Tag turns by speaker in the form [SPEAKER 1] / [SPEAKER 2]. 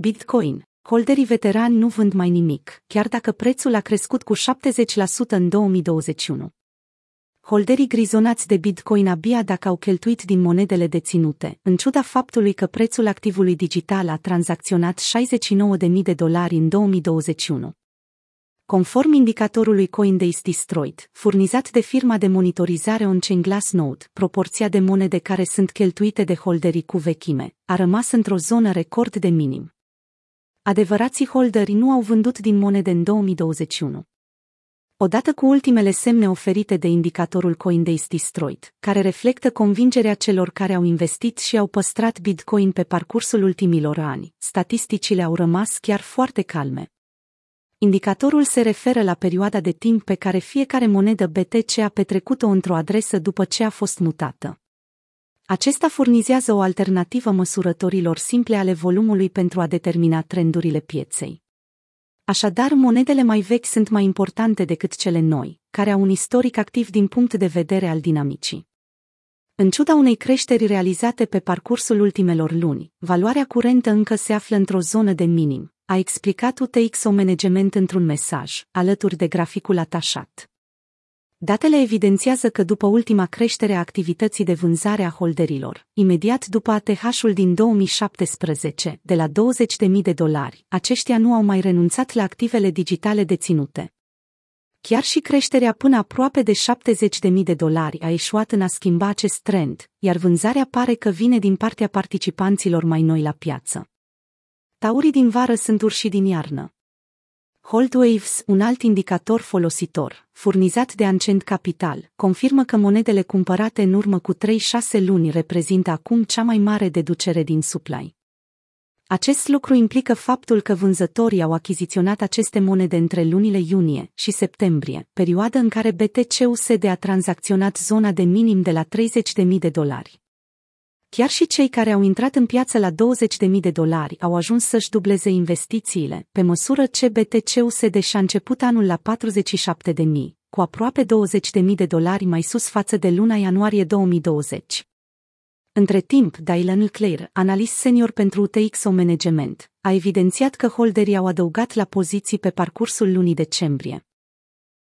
[SPEAKER 1] Bitcoin. Holderii veterani nu vând mai nimic, chiar dacă prețul a crescut cu 70% în 2021. Holderii grizonați de Bitcoin abia dacă au cheltuit din monedele deținute, în ciuda faptului că prețul activului digital a tranzacționat 69.000 de dolari în 2021. Conform indicatorului CoinDays Destroyed, furnizat de firma de monitorizare on-chain Glassnode, proporția de monede care sunt cheltuite de holderii cu vechime a rămas într-o zonă record de minim. Adevărații holderi nu au vândut din monede în 2021. Odată cu ultimele semne oferite de indicatorul CoinDays Destroyed, care reflectă convingerea celor care au investit și au păstrat Bitcoin pe parcursul ultimilor ani, statisticile au rămas chiar foarte calme. Indicatorul se referă la perioada de timp pe care fiecare monedă BTC a petrecut-o într-o adresă după ce a fost mutată. Acesta furnizează o alternativă măsurătorilor simple ale volumului pentru a determina trendurile pieței. Așadar, monedele mai vechi sunt mai importante decât cele noi, care au un istoric activ din punct de vedere al dinamicii. În ciuda unei creșteri realizate pe parcursul ultimelor luni, valoarea curentă încă se află într-o zonă de minim, a explicat UTXO Management într-un mesaj, alături de graficul atașat. Datele evidențiază că după ultima creștere a activității de vânzare a holderilor, imediat după ATH-ul din 2017, de la 20.000 de dolari, aceștia nu au mai renunțat la activele digitale deținute. Chiar și creșterea până aproape de 70.000 de dolari a eșuat în a schimba acest trend, iar vânzarea pare că vine din partea participanților mai noi la piață. Taurii din vară sunt urși din iarnă. Holdwaves, un alt indicator folositor, furnizat de Ancient Capital, confirmă că monedele cumpărate în urmă cu 3-6 luni reprezintă acum cea mai mare deducere din supply. Acest lucru implică faptul că vânzătorii au achiziționat aceste monede între lunile iunie și septembrie, perioadă în care BTC-USD a tranzacționat zona de minim de la 30.000 de dolari. Chiar și cei care au intrat în piață la 20.000 de dolari au ajuns să-și dubleze investițiile, pe măsură ce BTC-USD și-a început anul la 47.000, cu aproape 20.000 de dolari mai sus față de luna ianuarie 2020. Între timp, Dylan Clare, analist senior pentru UTXO Management, a evidențiat că holderii au adăugat la poziții pe parcursul lunii decembrie.